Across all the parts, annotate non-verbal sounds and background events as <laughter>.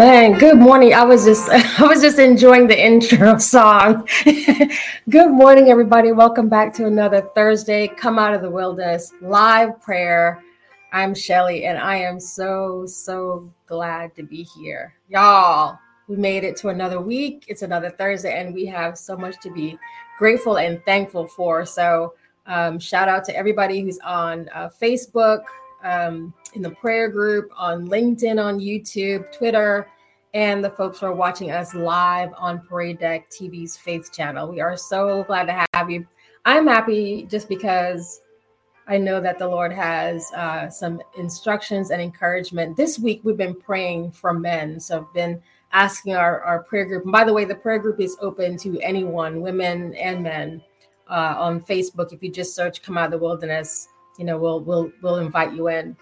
Man, good morning. I was just <laughs> I was just enjoying the intro <laughs> song. good morning, everybody. Welcome back to another Thursday. Come out of the wilderness live prayer. I'm Shelly, and I am so so glad to be here, y'all. We made it to another week. It's another Thursday, and we have so much to be grateful and thankful for. So, um, shout out to everybody who's on uh, Facebook, um, in the prayer group, on LinkedIn, on YouTube, Twitter, and the folks who are watching us live on Parade Deck TV's Faith channel. We are so glad to have you. I'm happy just because I know that the Lord has uh, some instructions and encouragement. This week, we've been praying for men. So I've been asking our, our prayer group. And by the way, the prayer group is open to anyone, women and men, uh, on Facebook. If you just search "Come Out of the Wilderness," you know we'll we'll we'll invite you in.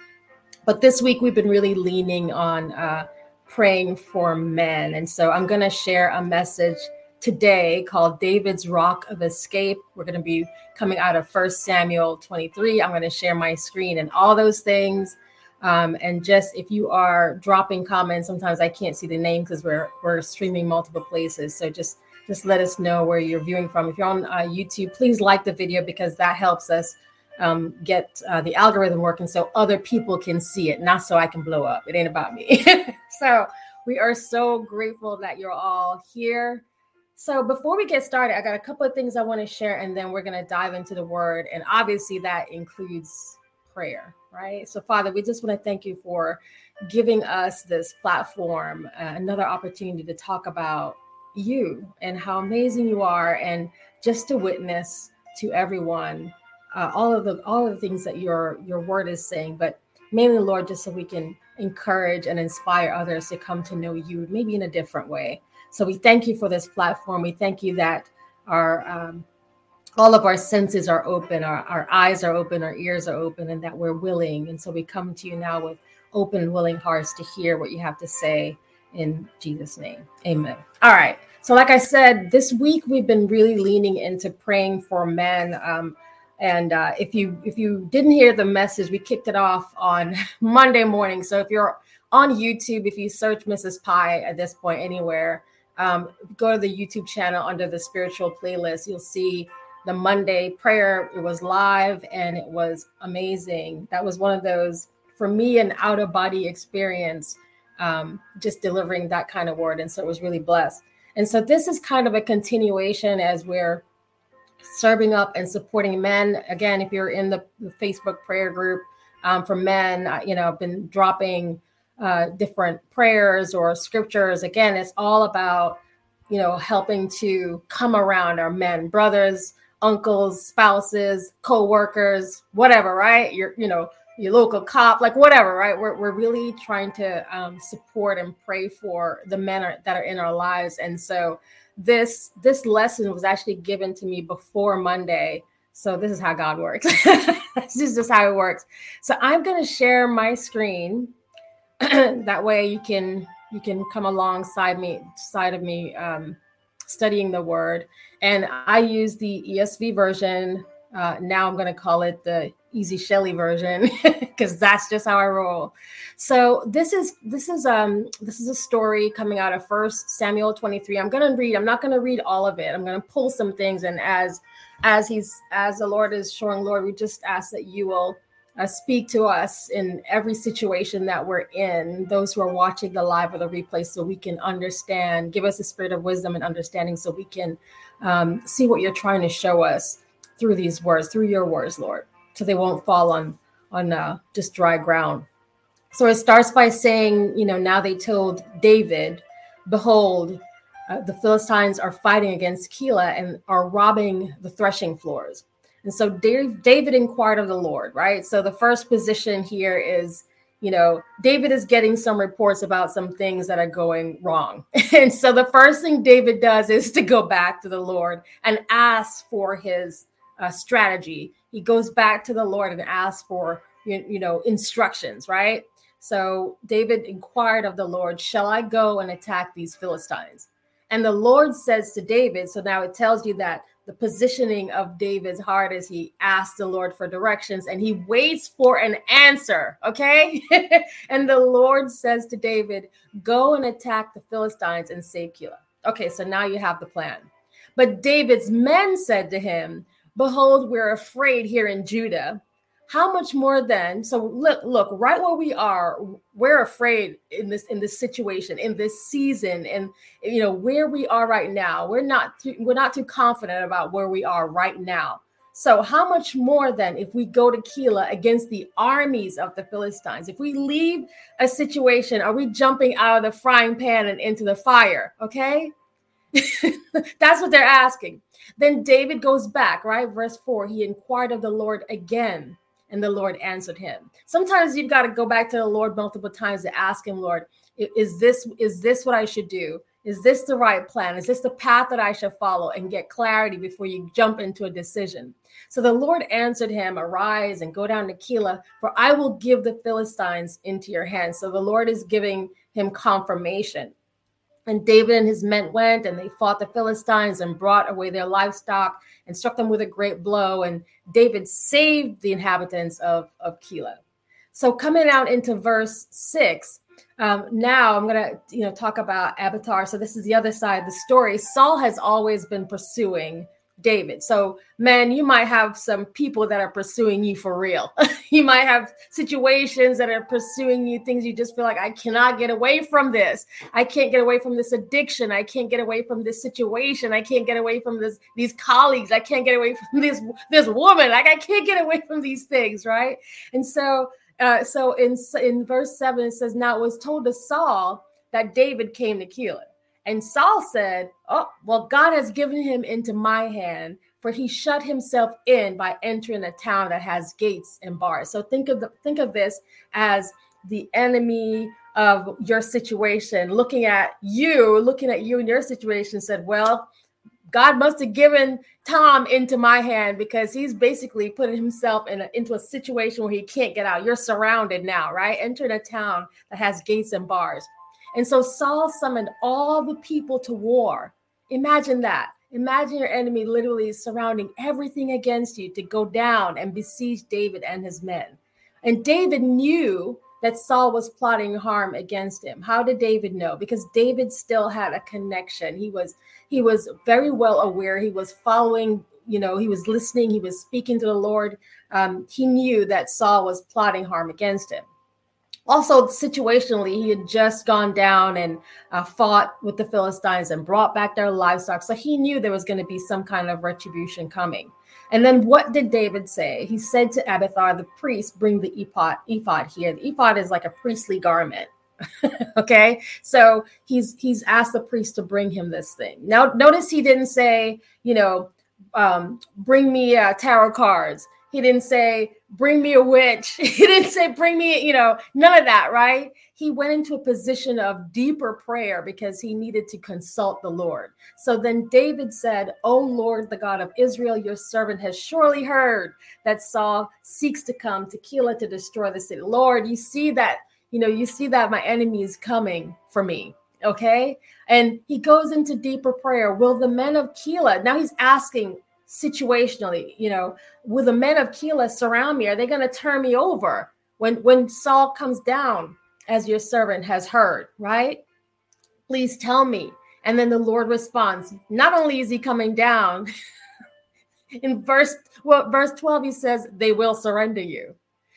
But this week we've been really leaning on uh, praying for men, and so I'm going to share a message today called David's Rock of Escape. We're going to be coming out of First Samuel 23. I'm going to share my screen and all those things. Um, and just if you are dropping comments, sometimes I can't see the name because we're we're streaming multiple places. So just just let us know where you're viewing from. If you're on uh, YouTube, please like the video because that helps us um, get uh, the algorithm working so other people can see it, not so I can blow up. It ain't about me. <laughs> so we are so grateful that you're all here. So before we get started, I got a couple of things I want to share, and then we're going to dive into the word. And obviously, that includes prayer, right? So, Father, we just want to thank you for giving us this platform, uh, another opportunity to talk about you and how amazing you are, and just to witness to everyone uh, all of the all of the things that your your word is saying, but mainly, Lord, just so we can encourage and inspire others to come to know you, maybe in a different way. So we thank you for this platform. We thank you that our um, all of our senses are open, our, our eyes are open, our ears are open, and that we're willing. And so we come to you now with open, willing hearts to hear what you have to say in Jesus' name. Amen. All right. So, like I said, this week we've been really leaning into praying for men. Um, and uh, if you if you didn't hear the message, we kicked it off on <laughs> Monday morning. So if you're on YouTube, if you search Mrs. Pie at this point anywhere, um, go to the YouTube channel under the spiritual playlist. You'll see the Monday prayer. It was live and it was amazing. That was one of those for me an out of body experience, um, just delivering that kind of word. And so it was really blessed. And so this is kind of a continuation as we're serving up and supporting men. Again, if you're in the, Facebook prayer group um, for men, you know, I've been dropping uh, different prayers or scriptures. Again, it's all about, you know, helping to come around our men, brothers, uncles, spouses, co-workers, whatever, right? Your, you know, your local cop, like whatever, right? We're, we're really trying to um, support and pray for the men are, that are in our lives. And so this this lesson was actually given to me before Monday. So this is how God works. <laughs> this is just how it works. So I'm going to share my screen. <clears throat> that way you can you can come alongside me side of me um, studying the word. And I use the ESV version. Uh, now I'm going to call it the easy Shelly version <laughs> because that's just how I roll. So this is this is um this is a story coming out of First Samuel 23. I'm gonna read. I'm not gonna read all of it. I'm gonna pull some things, and as as he's as the Lord is showing, Lord, we just ask that you will. Uh, speak to us in every situation that we're in, those who are watching the live or the replay, so we can understand. Give us a spirit of wisdom and understanding so we can um, see what you're trying to show us through these words, through your words, Lord so they won't fall on on uh, just dry ground. So it starts by saying, you know, now they told David, behold, uh, the Philistines are fighting against Keilah and are robbing the threshing floors. And so Dave, David inquired of the Lord, right? So the first position here is, you know, David is getting some reports about some things that are going wrong. <laughs> And so the first thing David does is to go back to the Lord and ask for his uh, strategy he goes back to the Lord and asks for you, you know instructions, right? So David inquired of the Lord, "Shall I go and attack these Philistines?" And the Lord says to David, so now it tells you that the positioning of David's heart as he asks the Lord for directions and he waits for an answer. Okay. <laughs> and the Lord says to David, Go and attack the Philistines and save Keilah. Okay, so now you have the plan. But David's men said to him, Behold, we're afraid here in Judah. How much more then? So look look right where we are we're afraid in this in this situation in this season and you know where we are right now. We're not too, we're not too confident about where we are right now. So how much more then if we go to Keilah against the armies of the Philistines? If we leave a situation are we jumping out of the frying pan and into the fire? Okay? <laughs> That's what they're asking then David goes back right verse 4 he inquired of the Lord again and the Lord answered him. Sometimes you've got to go back to the Lord multiple times to ask him, Lord, is this is this what I should do? Is this the right plan? Is this the path that I should follow and get clarity before you jump into a decision? So the Lord answered him, Arise and go down to Keilah, for I will give the Philistines into your hands. So the Lord is giving him confirmation. And David and his men went and they fought the Philistines and brought away their livestock and struck them with a great blow. And David saved the inhabitants of, of Keilah. So coming out into verse six, um, now I'm to you know talk about Abiathar. So this is the other side of the story. Saul has always been pursuing David. So, man, you might have some people that are pursuing you for real. <laughs> you might have situations that are pursuing you, things you just feel like, I cannot get away from this. I can't get away from this addiction. I can't get away from this situation. I can't get away from this these colleagues. I can't get away from <laughs> this this woman. Like I can't get away from these things, right? And so uh, so in in verse 7 it says now it was told to Saul that David came to kill him. And Saul said, Oh, well, God has given him into my hand, for he shut himself in by entering a town that has gates and bars. So think of the, think of this as the enemy of your situation, looking at you, looking at you and your situation, said, Well, God must have given Tom into my hand because he's basically putting himself in a, into a situation where he can't get out. You're surrounded now, right? Entering a town that has gates and bars. And so Saul summoned all the people to war. Imagine that. Imagine your enemy literally surrounding everything against you to go down and besiege David and his men. And David knew that Saul was plotting harm against him. How did David know? Because David still had a connection. He was he was very well aware. He was following, you know, he was listening, he was speaking to the Lord. Um, he knew that Saul was plotting harm against him also situationally he had just gone down and uh, fought with the philistines and brought back their livestock. So he knew there was going to be some kind of retribution coming. And then what did david say? He said to abiathar the priest bring the ephod ephod here. The ephod is like a priestly garment. <laughs> Okay? So he's he's asked the priest to bring him this thing. Now notice he didn't say you know um, bring me uh, tarot cards he didn't say, bring me a witch. <laughs> He didn't say, bring me, you know, none of that, right? He went into a position of deeper prayer because he needed to consult the Lord. So then David said, O Lord, the God of Israel, your servant has surely heard that Saul seeks to come to Keilah to destroy the city. Lord, you see that, you know, you see that my enemy is coming for me. Okay. And he goes into deeper prayer. Will the men of Keilah, now he's asking, situationally, you know, will the men of Keilah surround me? Are they going to turn me over when when Saul comes down as your servant has heard, right? Please tell me. And then the Lord responds, not only is he coming down, <laughs> in verse well, verse 12, he says, they will surrender you.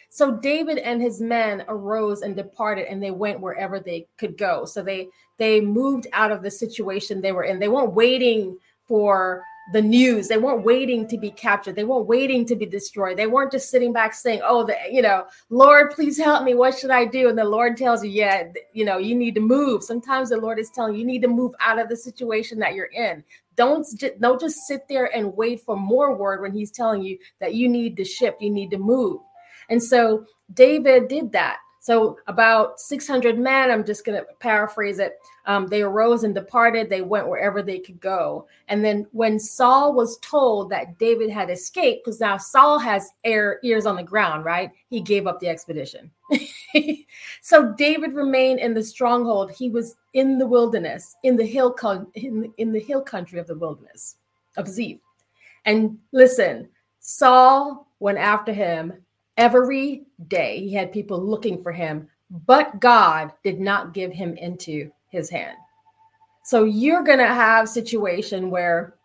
So David and his men arose and departed, and they went wherever they could go. So they they moved out of the situation they were in. They weren't waiting for the news. They weren't waiting to be captured. They weren't waiting to be destroyed. They weren't just sitting back saying, "Oh, the, you know, Lord, please help me. What should I do?" And the Lord tells you, "Yeah, you know, you need to move." Sometimes the Lord is telling you, you need to move out of the situation that you're in. Don't don't just sit there and wait for more word when He's telling you that you need to shift, you need to move. And so David did that. So about 600 men, I'm just going to paraphrase it. Um, they arose and departed. They went wherever they could go. And then when Saul was told that David had escaped, because now Saul has air, ears on the ground, right? He gave up the expedition. <laughs> so David remained in the stronghold. He was in the wilderness, in the hill, in, in the hill country of the wilderness of Ziph. And listen, Saul went after him every day. He had people looking for him, but God did not give him into his hand. So you're going to have situation where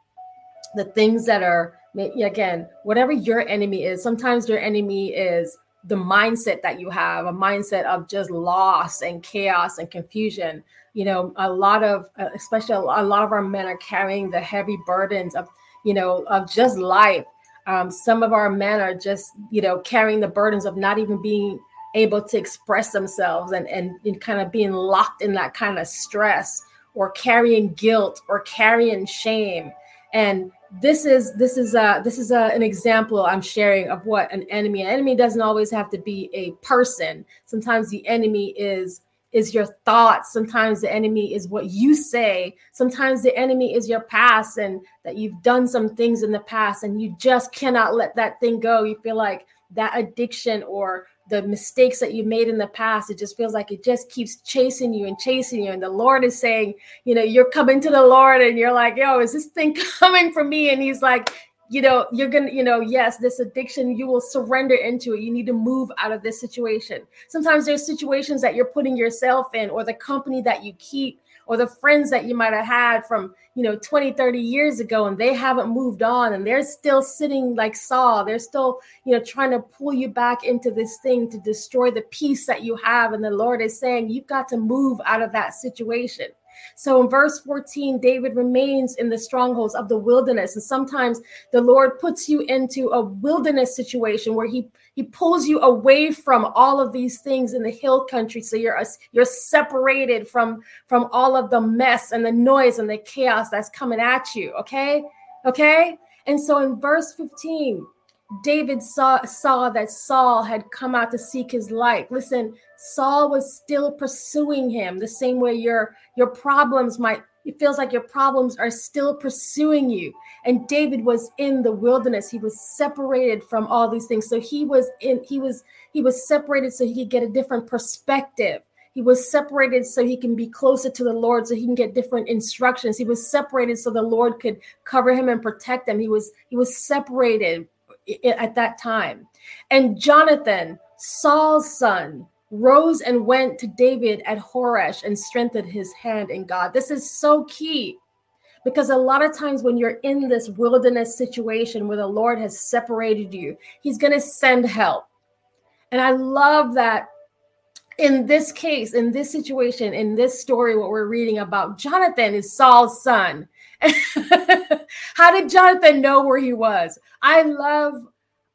the things that are again, whatever your enemy is, sometimes your enemy is the mindset that you have, a mindset of just loss and chaos and confusion. You know, a lot of, uh, especially a lot of our men are carrying the heavy burdens of, you know, of just life. Um, some of our men are just, you know, carrying the burdens of not even being able to express themselves and, and, and kind of being locked in that kind of stress or carrying guilt or carrying shame. And this is this is a this is a, an example I'm sharing of what an enemy. An enemy doesn't always have to be a person. Sometimes the enemy is is your thoughts. Sometimes the enemy is what you say. Sometimes the enemy is your past and that you've done some things in the past and you just cannot let that thing go. You feel like that addiction or the mistakes that you made in the past it just feels like it just keeps chasing you and chasing you and the lord is saying you know you're coming to the lord and you're like yo is this thing <laughs> coming for me and he's like you know you're gonna you know yes this addiction you will surrender into it. You need to move out of this situation. Sometimes there's situations that you're putting yourself in or the company that you keep or the friends that you might have had from you know 20 30 years ago and they haven't moved on and they're still sitting like saul. They're still you know trying to pull you back into this thing to destroy the peace that you have. And the lord is saying you've got to move out of that situation so in verse 14, David remains in the strongholds of the wilderness. And sometimes the Lord puts you into a wilderness situation where he, he pulls you away from all of these things in the hill country. So you're, you're separated from, from all of the mess and the noise and the chaos that's coming at you. Okay. Okay. And so in verse 15, David saw, saw that Saul had come out to seek his life. Listen, Saul was still pursuing him the same way your your problems might it feels like your problems are still pursuing you. And David was in the wilderness. He was separated from all these things. So he was in he was he was separated so he could get a different perspective. He was separated so he can be closer to the Lord, so he can get different instructions. He was separated so the Lord could cover him and protect him. He was he was separated at that time. And Jonathan, Saul's son, rose and went to David at Horesh and strengthened his hand in God. This is so key because a lot of times when you're in this wilderness situation where the Lord has separated you, he's going to send help. And I love that in this case, in this situation, in this story, what we're reading about, Jonathan is Saul's son. <laughs> How did Jonathan know where he was? I love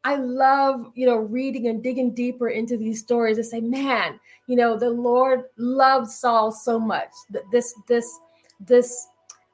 I love, you know, reading and digging deeper into these stories and say, man, you know, the Lord loved Saul so much. This, this, this,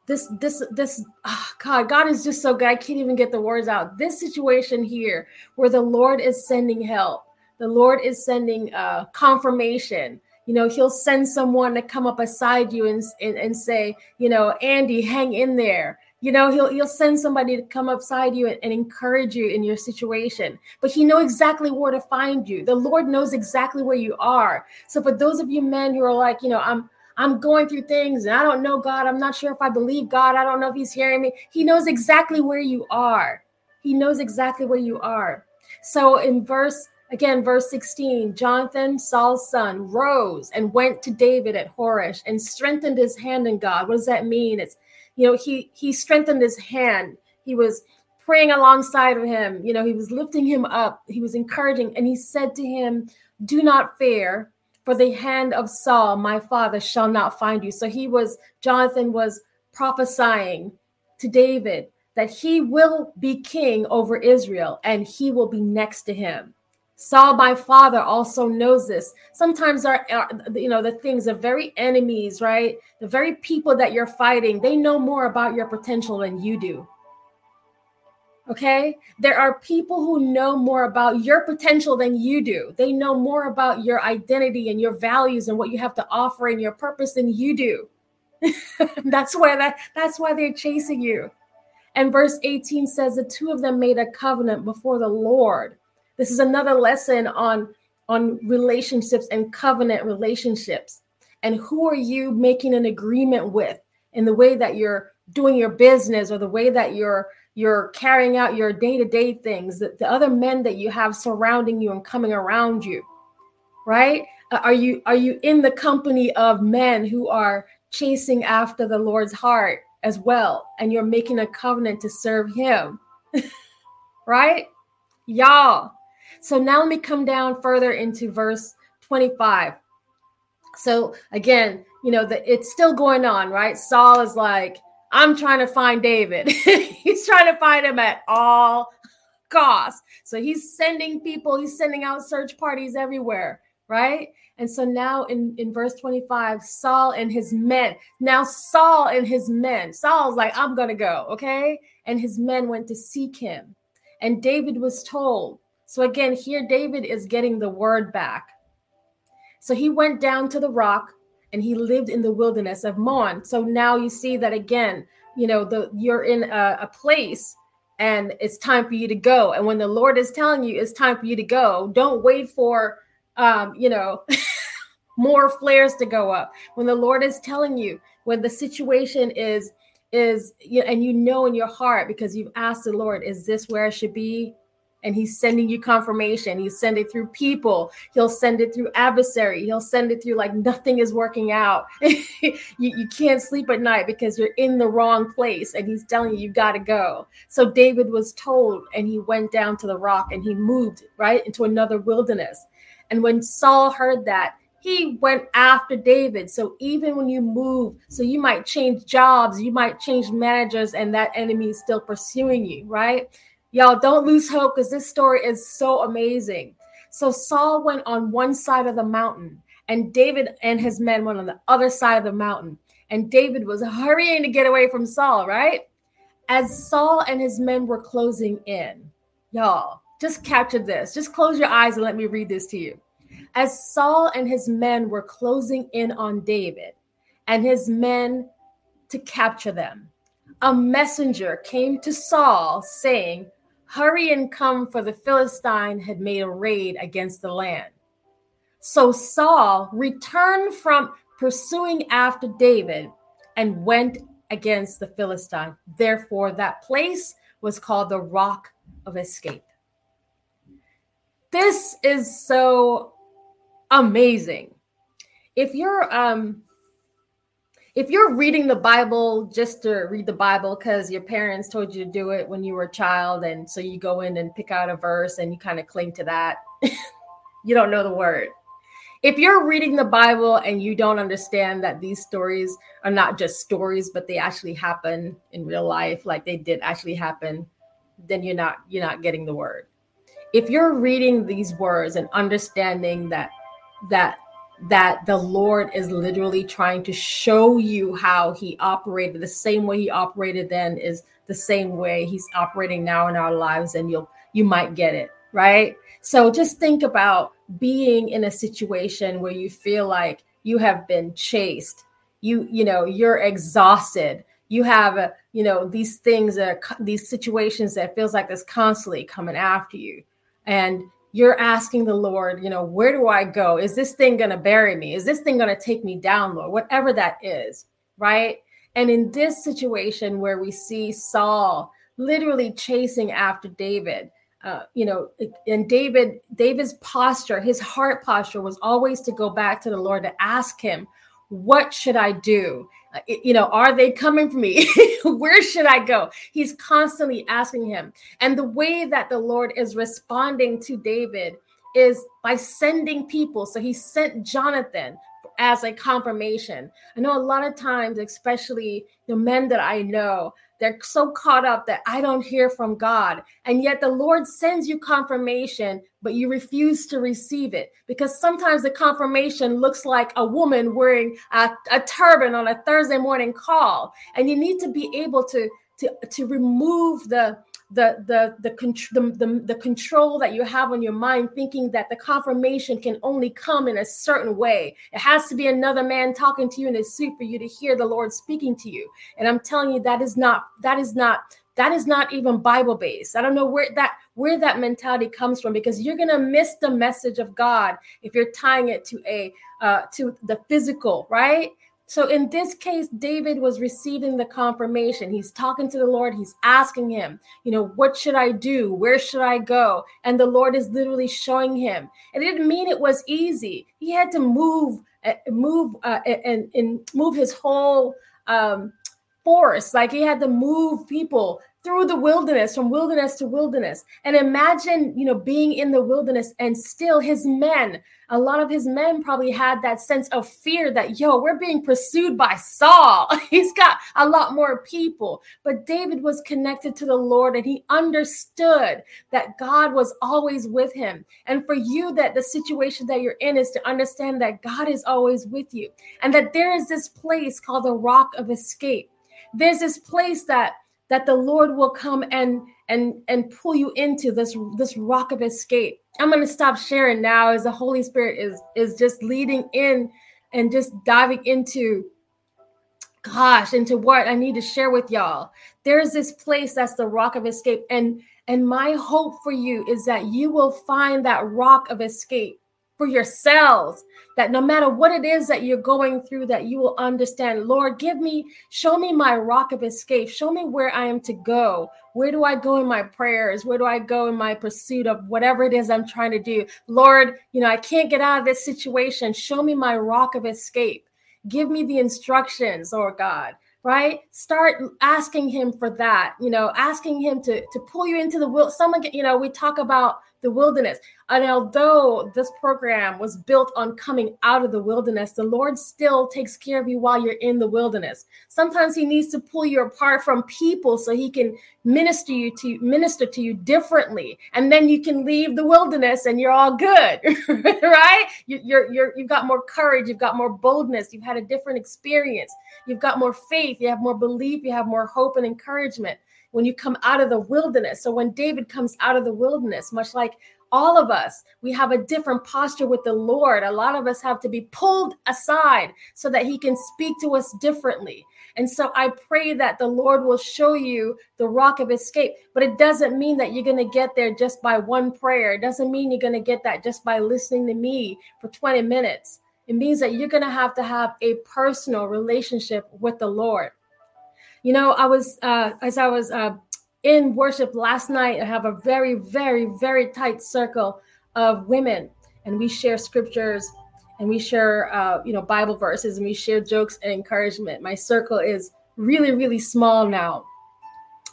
this, this, this, oh God, God is just so good. I can't even get the words out. This situation here where the Lord is sending help, the Lord is sending uh, confirmation. You know, he'll send someone to come up beside you and, and, and say, you know, Andy, hang in there. You know he'll he'll send somebody to come upside you and, and, encourage you in your situation. But he knows exactly where to find you. The lord knows exactly where you are. So for those of you men who are like you know i'm i'm going through things and i don't know god. I'm not sure if i believe god. I don't know if he's hearing me. He knows exactly where you are. He knows exactly where you are. So in verse Again, verse 16 Jonathan, Saul's son, rose and went to David at Horesh and strengthened his hand in God. What does that mean? It's you know he he strengthened his hand. He was praying alongside of him. You know he was lifting him up. He was encouraging and he said to him do not fear for the hand of saul my father shall not find you. So he was jonathan was prophesying to david that he will be king over israel and he will be next to him Saul, my father, also knows this. Sometimes our, uh, our, you know, the things, the very enemies, right? The very people that you're fighting, they know more about your potential than you do. Okay? There are people who know more about your potential than you do. They know more about your identity and your values and what you have to offer and your purpose than you do. <laughs> that's why that that's why they're chasing you. And verse 18 says the two of them made a covenant before the Lord this is another lesson on on relationships and covenant relationships. And who are you making an agreement with in the way that you're doing your business or the way that you're you're carrying out your day-to-day things the, the other men that you have surrounding you and coming around you right? Uh, are you are you in the company of men who are chasing after the lord's heart as well and you're making a covenant to serve him? <laughs> Right? Y'all so now let me come down further into verse 25 so again you know that it's still going on right saul is like I'm trying to find David. <laughs> he's trying to find him at all costs. So he's sending people, he's sending out search parties everywhere, right? And so now in, in verse 25, Saul and his men, now Saul and his men, Saul's like, I'm going to go, okay? And his men went to seek him. And David was told. So again, here David is getting the word back. So he went down to the rock and he lived in the wilderness of Maon. So now you see that again, you know, the you're in a, a place and it's time for you to go. And when the Lord is telling you it's time for you to go, don't wait for um, you know, <laughs> more flares to go up. When the Lord is telling you, when the situation is is and you know in your heart because you've asked the Lord, is this where I should be? And he's sending you confirmation. He's send it through people. He'll send it through adversary. He'll send it through like nothing is working out. <laughs> you, you can't sleep at night because you're in the wrong place and he's telling you you got to go. So David was told and he went down to the rock and he moved right into another wilderness. And when Saul heard that, he went after David. So even when you move, so you might change jobs, you might change managers, and that enemy is still pursuing you, right? Y'all don't lose hope because this story is so amazing. So Saul went on one side of the mountain, and David and his men went on the other side of the mountain. And David was hurrying to get away from Saul, right? As Saul and his men were closing in, y'all, just capture this. Just close your eyes and let me read this to you. As Saul and his men were closing in on David and his men to capture them, a messenger came to Saul saying, Hurry and come, for the Philistine had made a raid against the land. So Saul returned from pursuing after David and went against the Philistine. Therefore, that place was called the Rock of Escape. This is so amazing. If you're um if you're reading the Bible just to read the Bible because your parents told you to do it when you were a child, and so you go in and pick out a verse and you kind of cling to that, <laughs> you don't know the word. If you're reading the Bible and you don't understand that these stories are not just stories, but they actually happen in real life, like they did actually happen, then you're not you're not getting the word. If you're reading these words and understanding that that that the Lord is literally trying to show you how he operated. The same way he operated then is the same way he's operating now in our lives, and you'll you might get it, right? So just think about being in a situation where you feel like you have been chased. You, you know, you're exhausted. You have, a, you know, these things that these situations that feels like it's constantly coming after you. And you're asking the Lord, you know, where do I go? Is this thing going to bury me? Is this thing going to take me down, Lord? Whatever that is, right? And in this situation where we see Saul literally chasing after David, uh, you know, and David, David's posture, his heart posture was always to go back to the Lord to ask him, what should I do? Uh, you know, are they coming for me? <laughs> Where should I go? He's constantly asking him. And the way that the Lord is responding to David is by sending people. So he sent Jonathan as a confirmation. I know a lot of times, especially the men that I know, they're so caught up that I don't hear from God. And yet the Lord sends you confirmation, but you refuse to receive it because sometimes the confirmation looks like a woman wearing a, a turban on a Thursday morning call. And you need to be able to, to, to remove the, the the the, the the the control that you have on your mind thinking that the confirmation can only come in a certain way. It has to be another man talking to you in a suit for you to hear the lord speaking to you. And i'm telling you that is not that is not that is not even bible based i don't know where that where that mentality comes from because you're going to miss the message of god if you're tying it to a uh, to the physical right So in this case, David was receiving the confirmation. He's talking to the Lord. He's asking him, you know, what should I do? Where should I go? And the Lord is literally showing him. And it didn't mean it was easy. He had to move, uh, move, uh, and, and move his whole um, force. Like he had to move people through the wilderness from wilderness to wilderness. And imagine you know being in the wilderness and still his men a lot of his men probably had that sense of fear that yo we're being pursued by saul. <laughs> He's got a lot more people. But david was connected to the lord and he understood that god was always with him. And for you that the situation that you're in is to understand that god is always with you and that there is this place called the rock of escape. There's this place that that the Lord will come and and and pull you into this this rock of escape. I'm going to stop sharing now as the Holy Spirit is is just leading in and just diving into gosh into what I need to share with y'all. There's this place that's the rock of escape and and my hope for you is that you will find that rock of escape for yourselves that no matter what it is that you're going through that you will understand lord give me show me my rock of escape. Show me where i am to go. Where do i go in my prayers? Where do i go in my pursuit of whatever it is i'm trying to do? Lord you know i can't get out of this situation. Show me my rock of escape. Give me the instructions lord god right? Start asking him for that you know asking him to to pull you into the will. Someone you know we talk about the wilderness. And although this program was built on coming out of the wilderness, the Lord still takes care of you while you're in the wilderness. Sometimes He needs to pull you apart from people so He can minister you to minister to you differently, and then you can leave the wilderness and you're all good, <laughs> right? You, you're you're you've got more courage, you've got more boldness, you've had a different experience, you've got more faith, you have more belief, you have more hope and encouragement when you come out of the wilderness. So when David comes out of the wilderness, much like all of us, we have a different posture with the Lord. A lot of us have to be pulled aside so that He can speak to us differently. And so I pray that the Lord will show you the rock of escape. But it doesn't mean that you're going to get there just by one prayer. It doesn't mean you're going to get that just by listening to me for 20 minutes. It means that you're going to have to have a personal relationship with the Lord. You know, I was uh, as I was uh, in worship last night. I have a very, very, very tight circle of women, and we share scriptures and we share, uh, you know, Bible verses and we share jokes and encouragement. My circle is really, really small now.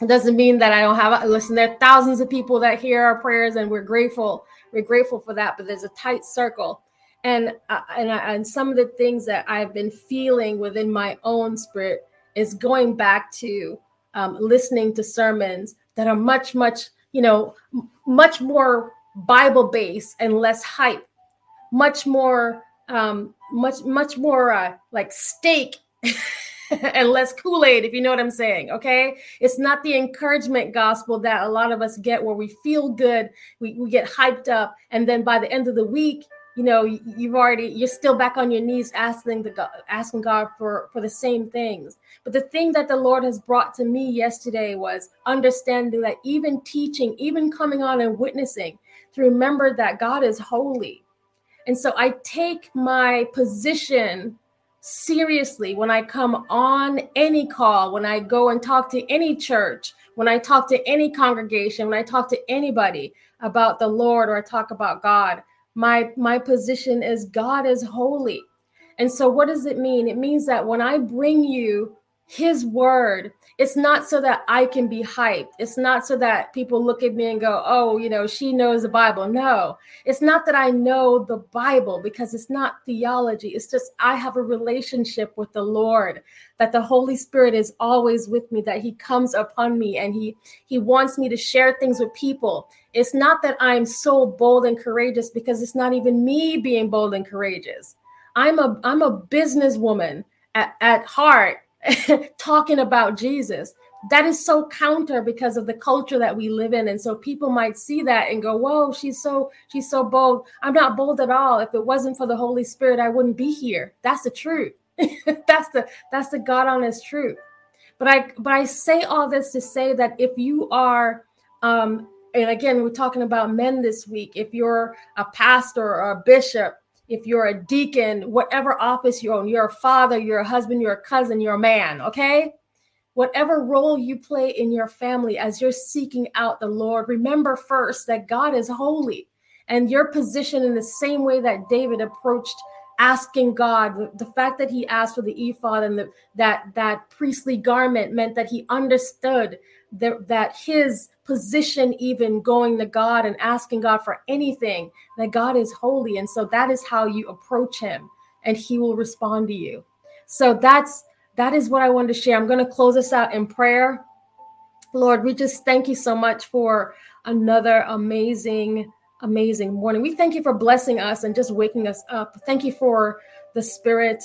It doesn't mean that I don't have. A, Listen, there are thousands of people that hear our prayers, and we're grateful. We're grateful for that. But there's a tight circle, and uh, and and some of the things that I've been feeling within my own spirit is going back to um, listening to sermons that are much, much, you know, m- much more Bible based and less hype, much more, um, much, much more uh, like steak. <laughs> and less Kool Aid, if you know what I'm saying. Okay. It's not the encouragement gospel that a lot of us get where we feel good, we, we get hyped up, and then by the end of the week, you know you've already you're still back on your knees asking the god asking god for for the same things. But the thing that the lord has brought to me yesterday was understanding that even teaching even coming on and witnessing to remember that god is holy. And so i take my position seriously when i come on any call when i go and talk to any church when i talk to any congregation when i talk to anybody about the lord or i talk about god my my position is god is holy. And so what does it mean? It means that when i bring you his word. It's not so that i can be hyped. It's not so that people look at me and go oh you know she knows the bible. No. It's not that i know the bible because it's not theology. It's just i have a relationship with the lord that the holy spirit is always with me that he comes upon me and he he wants me to share things with people. It's not that i'm so bold and courageous because it's not even me being bold and courageous. I'm a i'm a businesswoman at, at heart <laughs> talking about Jesus. That is so counter because of the culture that we live in. And so people might see that and go, Whoa, she's so she's so bold. I'm not bold at all. If it wasn't for the Holy Spirit, I wouldn't be here. That's the truth. <laughs> that's the that's the God honest truth. But I but I say all this to say that if you are um and again we're talking about men this week, if you're a pastor or a bishop if you're a deacon, whatever office you own, you're a father, you're a husband, you're a cousin, you're a man, okay? Whatever role you play in your family as you're seeking out the Lord, remember first that God is holy and your position in the same way that David approached asking God. The, fact that he asked for the ephod and the, that that priestly garment meant that he understood that, that his position, even going to God and asking God for anything, that God is holy, and so that is how you approach Him, and He will respond to you. So that's that is what I wanted to share. I'm going to close this out in prayer. Lord, we just thank you so much for another amazing amazing morning. We thank you for blessing us and just waking us up. Thank you for the spirit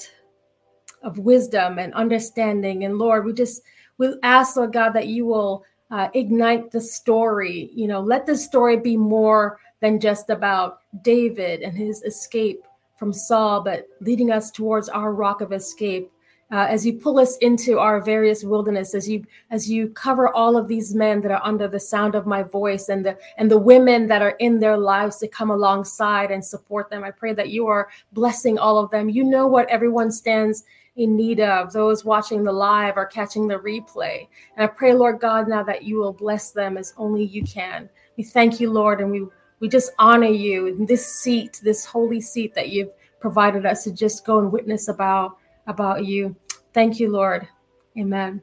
of wisdom and understanding. And Lord, we just we ask, Lord God, that you will uh, ignite the story. You know, let the story be more than just about David and his escape from Saul, but leading us towards our rock of escape uh, as you pull us into our various wilderness as you as you cover all of these men that are under the sound of my voice and the and the women that are in their lives to come alongside and support them i pray that you are blessing all of them you know what everyone stands in need of those watching the live or catching the replay and i pray lord god now that you will bless them as only you can we thank you lord and we we just honor you in this seat this holy seat that you've provided us to just go and witness about about you. Thank you, Lord. Amen.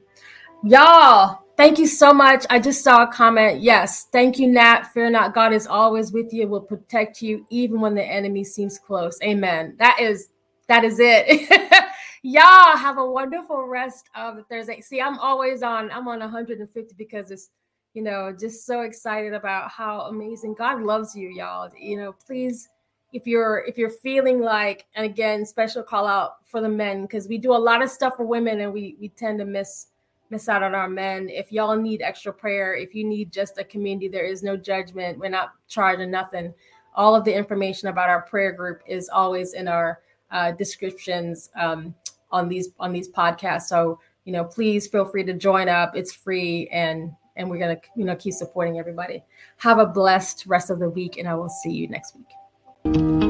Y'all, thank you so much. I just saw a comment. Yes, thank you, Nat. Fear not, God is always with you, will protect you even when the enemy seems close. Amen. That is that is it. <laughs> Y'all have a wonderful rest of Thursday. See, I'm always on, I'm on 150 because it's, you know, just so excited about how amazing God loves you, y'all. You know, please if you're if you're feeling like and again special call out for the men because we do a lot of stuff for women and we we tend to miss miss out on our men if y'all need extra prayer if you need just a community there is no judgment we're not charging nothing all of the information about our prayer group is always in our uh, descriptions um, on these on these podcasts. So you know please feel free to join up. It's free and and we're gonna you know keep supporting everybody. Have a blessed rest of the week and i will see you next week.